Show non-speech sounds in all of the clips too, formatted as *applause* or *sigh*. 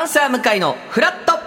パンサー向かいのフラット。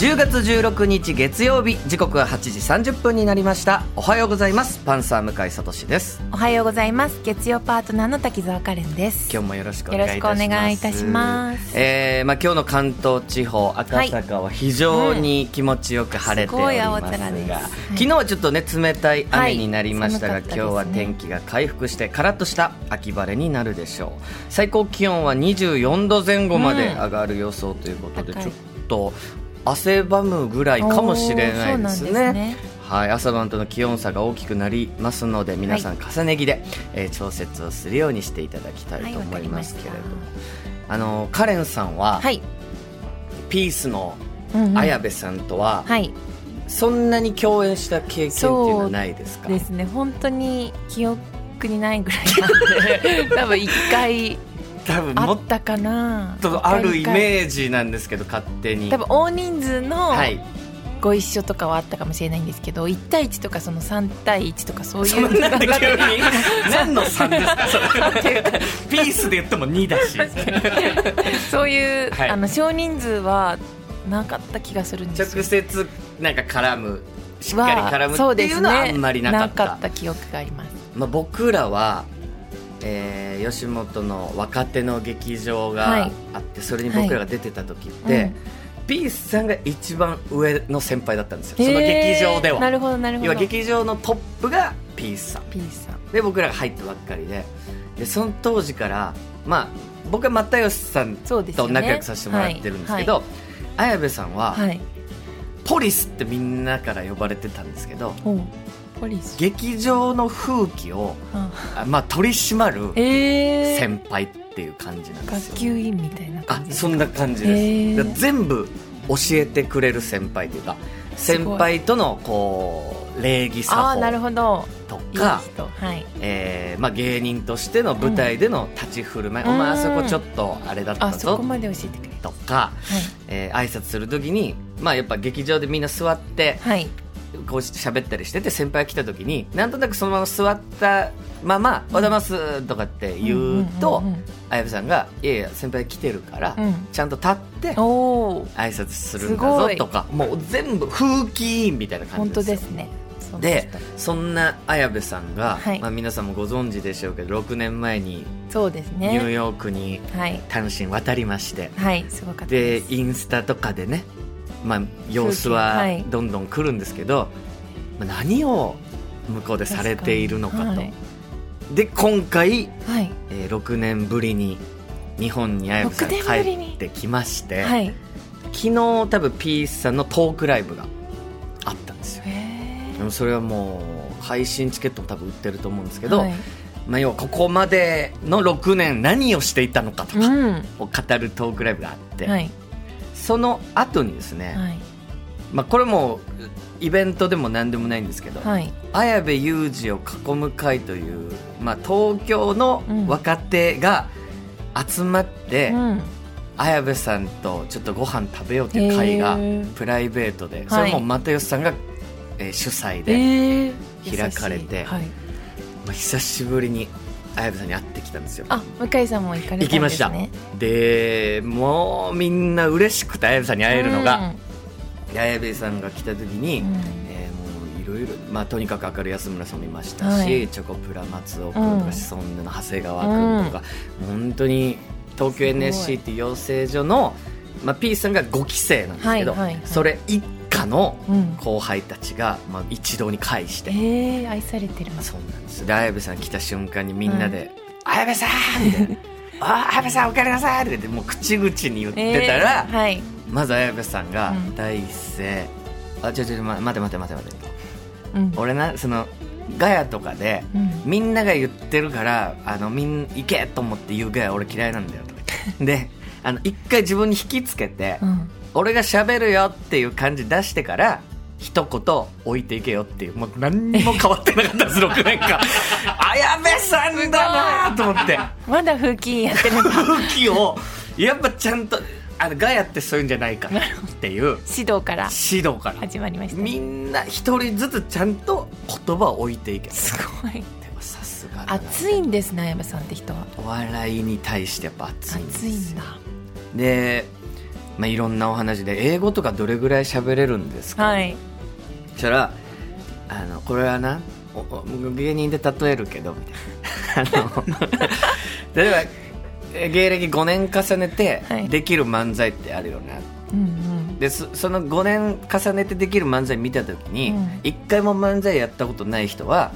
10月16日月曜日時刻は8時30分になりました。おはようございます。パンサー向井聡です。おはようございます。月曜パートナーの滝沢カレンです。今日もよろしくお願いいたします。よろしくお願いいたします。えー、まあ今日の関東地方赤坂は非常に気持ちよく晴れておりますが、うんすごい青空です。はい。昨日はちょっとね冷たい雨になりましたが、はいたね。今日は天気が回復してカラッとした秋晴れになるでしょう。最高気温は24度前後まで上がる予想ということで、高い。ちょっと汗ばむぐらいかもしれないですね。はい、朝晩との気温差が大きくなりますので皆さん重ね着で、えー調節をするようにしていただきたいと思いますけれども、あのカレンさんは、はい、ピースのうんうん。綾部さんとは、はい。そんなに共演した経験っていうのはないですか？ですね。本当に記憶にないぐらいなんで *laughs* 多分一回多分もっあったかな。とあるイメージなんですけど勝手に。多分大人数のはい。ご一緒とかはあったかもしれないんですけど、1対1とかその3対1とかそういうそんなんで急に *laughs* 何の3ですか？それ。*laughs* ピースで言っても2だし。*laughs* そういう、はい。あの少人数はなかった気がするんですよ。直接なんか絡む。しっかり絡むそっていうのはあんまりなかった。なかった記憶があります。まあ、僕らは、えー吉本の若手の劇場があって、それに僕らが出てた時って、うん。ピースさんが一番上の先輩だったんですよ。その劇場では。なるほどなるほど。要は劇場のトップがピースさん。P さん。で僕らが入ったばっかりで。でその当時からまあ僕は又吉さんと仲良くさせてもらってるんですけど、綾部さんは、はい。ポリスってみんなから呼ばれてたんですけど劇場の風紀を、ああまあ、取り締まるえー、先輩っていう感じなんですよ、学級委員みたいなあそんな感じです、全部教えてくれる先輩というか先輩とのこう礼儀作ああなる法ほど。といいか人。はい。えーまあ、芸人としての舞台での立ち振る舞い、うん。お前あそこちょっとあれだったあそぞこまで教えてくれるとか、えー挨拶するときに、まあ、やっぱ劇場でみんな座ってはいはいこう喋ったりしてて先輩が来た時になんとなくそのまま座ったまま「おはようございます」とかって言うと綾部さんが「いやいや先輩来てるから、うん。ちゃんと立って挨拶するんだぞとかもう全部風紀委員みたいな感本じですよ。当ですね。でそんな綾部さんが、はい。まあ、皆さんもご存知でしょうけど6年前にそうですニューねヨークにはい。単身渡りまして、はいすごかったでインスタとかでね、まあ、様子ははい。どんどん来るんですけど、まあ何を向こうでされているのかと、はい。で今回、はい。えー6年ぶりに日本に綾部さん6年ぶりに帰ってきまして、はい。昨日多分ピースさんのトークライブがあったんですよ。へでもそれはもう配信チケットも多分売ってると思うんですけど、まあ、要はここまでの6年何をしていたのかとかうん。を語るトークライブがあって、はいその後にですね、はい。まあ、これもイベントでも何でもないんですけど、はい。綾部裕二を囲む会という、まあ、東京のうん。若手が集まって、うん。綾部さんとちょっとご飯食べようという会がプライベートで、い。それも又吉さんが、えー主催で、えー。開かれてはい。まあ、久しぶりに綾部さんに会ってきたんですよ。あ向井さんも行かれたんです、ね、行きました。でもうみんな嬉しくて綾部さんに会えるのが、うん、綾部さんが来た時に、うん、えー、もういろいろまあとにかく明るい安村さんもいましたし、はい、チョコプラ松尾君とかシソンヌの長谷川君とか、うん、本当に東京 NSC っていう養成所のまあ、P さんが5期生なんですけど、はいはいはい、それ1下の後輩たちが、まあ、一堂に会して、う、えー、愛されてる。そうなんです。で綾部さん来た瞬間にみんなで「綾、う、部、ん、さん!」みた「あ綾部さんお帰りなさい!」ってもう口々に言ってたら、えー、はい、まず綾部さんが第一声「うん、あちょちょま待て待て待て待て」うん、俺なそのガヤとかで、うん、みんなが言ってるからあのみん行けと思って言うガヤ俺嫌いなんだよとかであの一回自分に引きつけて、うん。俺が喋るよっていう感じ出してから一言置いていけよっていう。もう何にも変わってなかったです6年間。*laughs* 綾部さんだなと思って。まだ風紀やってるんだ空気をやっぱちゃんとあのガヤってそういうんじゃないからっていう。指導から指導から。始まりましたね。みんな一人ずつちゃんと言葉を置いていけ。すごい。でもさすが熱いんですね綾部さんって人は。お笑いに対してやっぱ熱いんですよ。熱いんだ。で、まあ、いろんなお話で英語とかどれぐらい喋れるんですか、はい。そしたらあのこれはなおお芸人で例えるけどみたいな。*laughs* あの *laughs* 例えばえ芸歴5年重ねてはい。できる漫才ってあるよな、うんうん。でそその5年重ねてできる漫才見た時に、うん。一回も漫才やったことない人は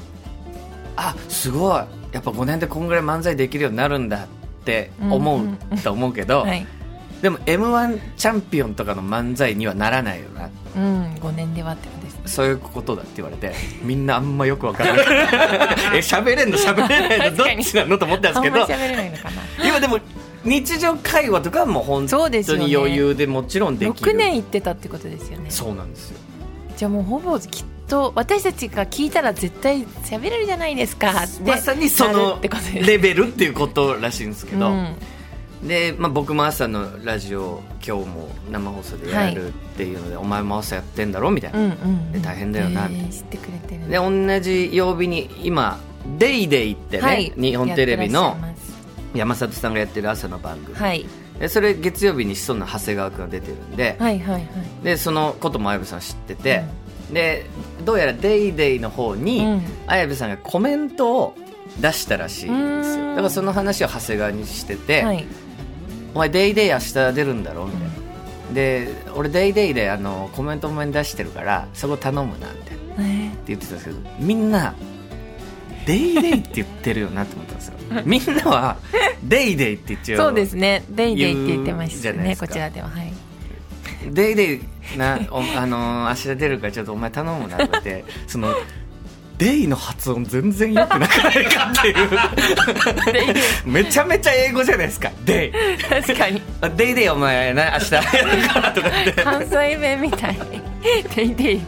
あすごい。やっぱ5年でこんぐらい漫才できるようになるんだって思うんうと思うけど、はいでも m 1チャンピオンとかの漫才にはならないよな。うん5年ではってことですね。そういうことだって言われてみんなあんまよくわからない。*laughs* え喋れんの？喋れないの？どっちなの？と思ったんですけど。あんまり喋れないのかな。今でも日常会話とかはもう本当に余裕でもちろんできる。6年行ってたってことですよね。そうなんですよ。じゃあもうほぼきっと私たちが聞いたら絶対喋れるじゃないですかまさにそなのレベルっていうことらしいんですけど、うんで、まあ、僕も朝のラジオ今日も生放送でやるっていうので、お前も朝やってんだろみたいな、うんうんで大変だよなえー知ってくれてる。で同じ曜日に今「デイデイってね、はい。日本テレビやの山里さんがやってる朝の番組、はい。でそれ月曜日に子孫の長谷川君が出てるんで,、はいはいはい。でそのことも綾部さん知ってて、でどうやら「デイデイの方に、うん。綾部さんがコメントを出したらしいんですよ。だからその話を長谷川にしてて「はいお前 DayDay 明日出るんだろ?」みたいな、で俺 DayDay であのコメントお前に出してるからそこ頼むなみたいな。ってえ言ってたんですけどみんな「DayDay って言ってるよなって思ったんですよ。*laughs* みんなは「DayDay って言っちゃうーそうですね DayDay って言ってましたねこちらでは。はい。 DayDay な、おあのー明日出るからちょっとお前頼むなって、その、 Day の発音全然良くなくないかっていう。めちゃめちゃ英語じゃないですか。デイ。確かにあデイデイお前な、明日やるからとかって。関西弁みたいデイデイい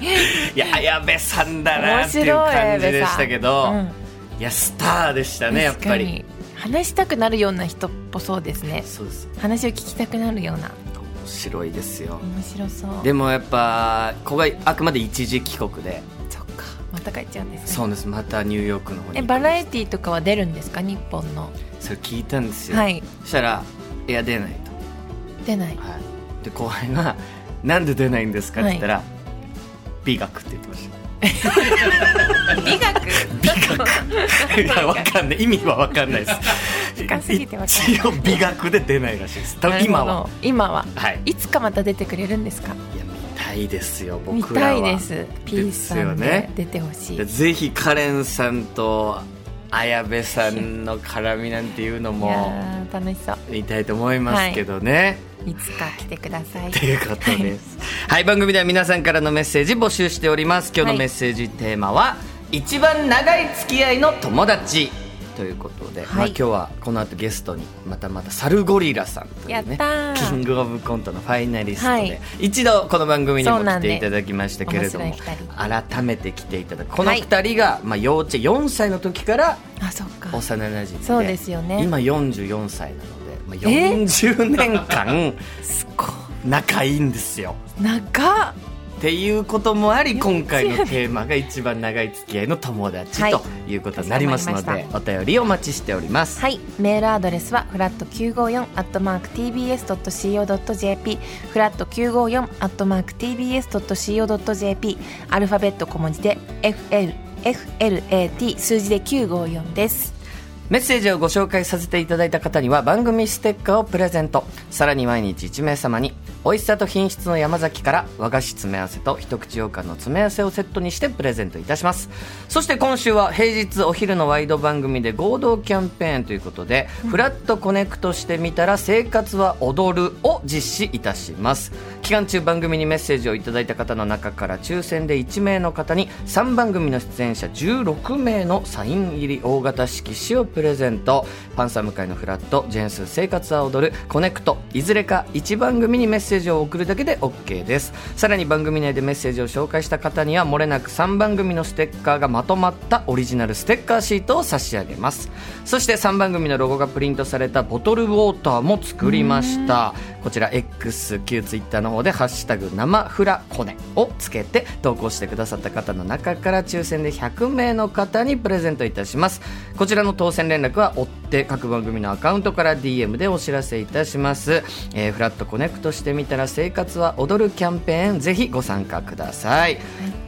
や、綾部さんだなっていう感じでしたけど、うんいや、スターでしたね、やっぱり。話したくなるような人っぽそうですねそうです。話を聞きたくなるような面白いですよ。面白そうでもやっぱ、ここがあくまで一時帰国で、また帰っちゃうんですね。そうです。またニューヨークの方に。えバラエティーとかは出るんですか？日本の。それ聞いたんですよ。はい。そしたら、いや、出ないと。出ない。はい、で後輩が「なんで出ないんですか?」って言ったら「美学」って言ってました。美学？いやわかんない。意味はわかんないです。深すぎて一応美学で出ないらしいです。今は。今は。はい。いつかまた出てくれるんですか？いやいですよ見僕らは。たいです。ピースさんで出てほしい、でぜひカレンさんと綾部さんの絡みなんていうのもー楽しそう。見たいと思いますけどね、い。つか来てください。*laughs* ということです。はい、番組では皆さんからのメッセージ募集しております。今日のメッセージテーマは、一番長い付き合いの友達。ということで、はい。まあ今日はこの後ゲストにまたまたサルゴリラさんというねキングオブコントのファイナリストで、はい。一度この番組にも来ていただきましたけれども改めて来ていただく。この二人が、まあ幼稚園4歳の時からあそっか。幼馴染でそうですよね。今44歳なので、まあ、え40年間 *laughs* すごい。仲いいんですよ。長っっていうこともあり今回のテーマが一番長い付き合いの友達はい。ということになりますのでお便りお待ちしております。はい。メールアドレスはフラット954アットマーク TBS.CO.JP フラット954アットマーク TBS.CO.JP アルファベット小文字で FL FLAT 数字で954です。メッセージをご紹介させていただいた方には番組ステッカーをプレゼント。さらに毎日1名様に美味しさと品質の山崎から和菓子詰め合わせと一口羊羹の詰め合わせをセットにしてプレゼントいたします。そして今週は平日お昼のワイド番組で合同キャンペーンということで、フラットコネクトしてみたら生活は踊るを実施いたします。期間中番組にメッセージをいただいた方の中から抽選で1名の方に3番組の出演者16名のサイン入り大型色紙をプレゼント。パンサー向かいのフラットジェンス生活は踊るコネクトいずれか1番組にメッセージセージを送るだけで OK です。さらに番組内でメッセージを紹介した方にはもれなく3番組のステッカーがまとまったオリジナルステッカーシートを差し上げます。そして3番組のロゴがプリントされたボトルウォーターも作りました。こちら X 旧 Twitter の方で「ハッシュタグ生フラコネ」をつけて投稿してくださった方の中から抽選で100名の方にプレゼントいたします。こちらの当選連絡は追って各番組のアカウントから DM でお知らせいたします、えーフラットコネクトしてみたら生活は踊るキャンペーンぜひご参加ください、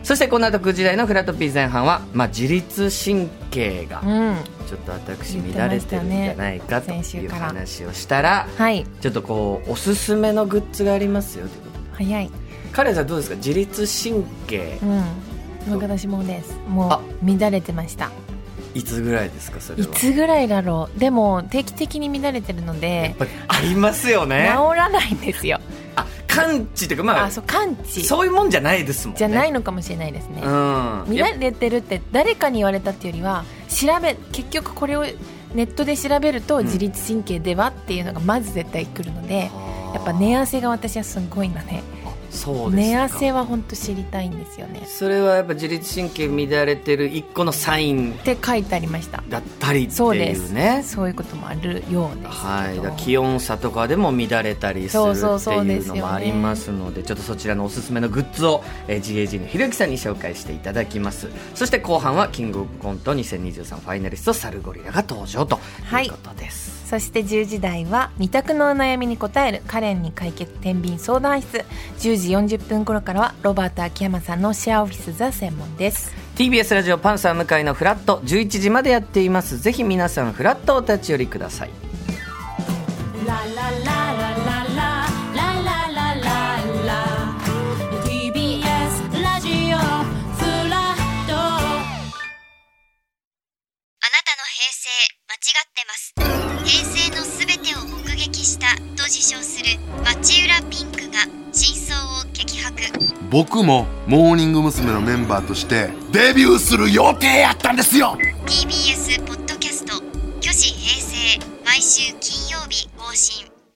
そしてこの後9時台のフラットピー前半は、まあ、自律神経がうん。ちょっと私乱れてるんじゃないかという話をしたら。はい。ちょっとこうおすすめのグッズがありますよということ。で早い。彼さんどうですか？自律神経。うん。私もです。もあう乱れてました。いつぐらいですかそれいはつぐらいだろう。でも定期的に乱れてるのやでありますよ治ねらないんですよあ感知というかまああそう感知。そういうもんじゃないですもんね。じゃないのかもしれないですね。うん。やっ乱れてるって誰かに言われたっていうよりは調べ結局これをネットで調べるとうん。自律神経ではっていうのがまず絶対来るので、やっぱ寝汗が私はすごいのねそうですか。寝汗は本当知りたいんですよね。それはやっぱ自律神経乱れてる一個のサインって書いてありました。だったりってそうでいうす。ねそういうこともあるようですはい、気温差とかでも乱れたりするっていうのもありますのでちょっとそちらのおすすめのグッズを、えー GAG のひろゆきさんに紹介していただきます。そして後半はキングオブコント2023ファイナリストサルゴリラが登場ということです、そして10時台は二択のお悩みに答えるカレンに解決天秤相談室。10時40分頃からはロバート秋山さんのシェアオフィスザ専門です。TBS ラジオパンサー向井のフラット11時までやっています。ぜひ皆さんフラットお立ち寄りください。ラララ間違ってます。平成のすべてを目撃したと自称する町浦ピンクが真相を激白。僕もモーニング娘。のメンバーとしてデビューする予定やったんですよ。TBS ポッドキャスト「虚子平成」毎週金曜日更新